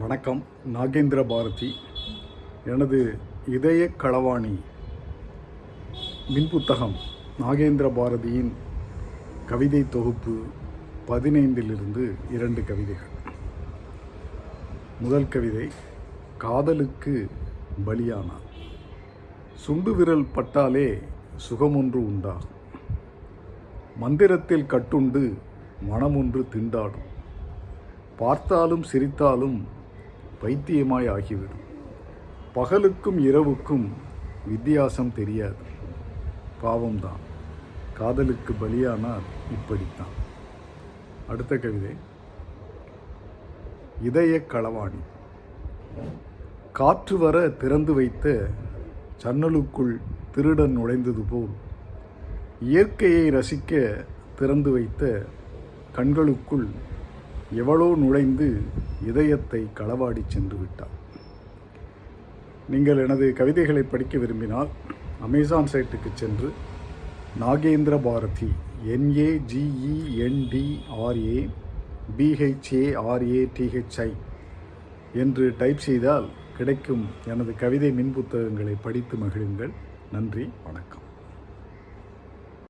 வணக்கம். நாகேந்திர பாரதி எனது இதய களவாணி மின்புத்தகம் நாகேந்திர பாரதியின் கவிதை தொகுப்பு பதினைந்திலிருந்து இரண்டு கவிதைகள். முதல் கவிதை காதலுக்கு பலியானார் சுண்டு விரல் பட்டாலே சுகமொன்று உண்டாகும் மந்திரத்தில் கட்டுண்டு மனமொன்று திண்டாடும். பார்த்தாலும் சிரித்தாலும் பைத்தியமாய் ஆகிவிடும். பகலுக்கும் இரவுக்கும் வித்தியாசம் தெரியாது. பாவம்தான். காதலுக்கு பலியானால் இப்படித்தான். அடுத்த கவிதை. இதய களவாணி. காற்று வர திறந்து வைத்த சன்னலுக்குள் திருடன் நுழைந்தது போல் இயற்கையை ரசிக்க திறந்து வைத்த கண்களுக்குள் எவளோ நுழைந்து இதயத்தை களவாடி சென்று விட்டார் நீங்கள் எனது கவிதைகளை படிக்க விரும்பினால் அமேசான் சைட்டுக்கு சென்று நாகேந்திர பாரதி என்ஏஜிஇஎன்டிஆர்ஏ பிஹெச்ஏஆர்ஏ டிஹெச்ஐ என்று டைப் செய்தால் கிடைக்கும் எனது கவிதை மின் புத்தகங்களை படித்து மகிழுங்கள். நன்றி வணக்கம்.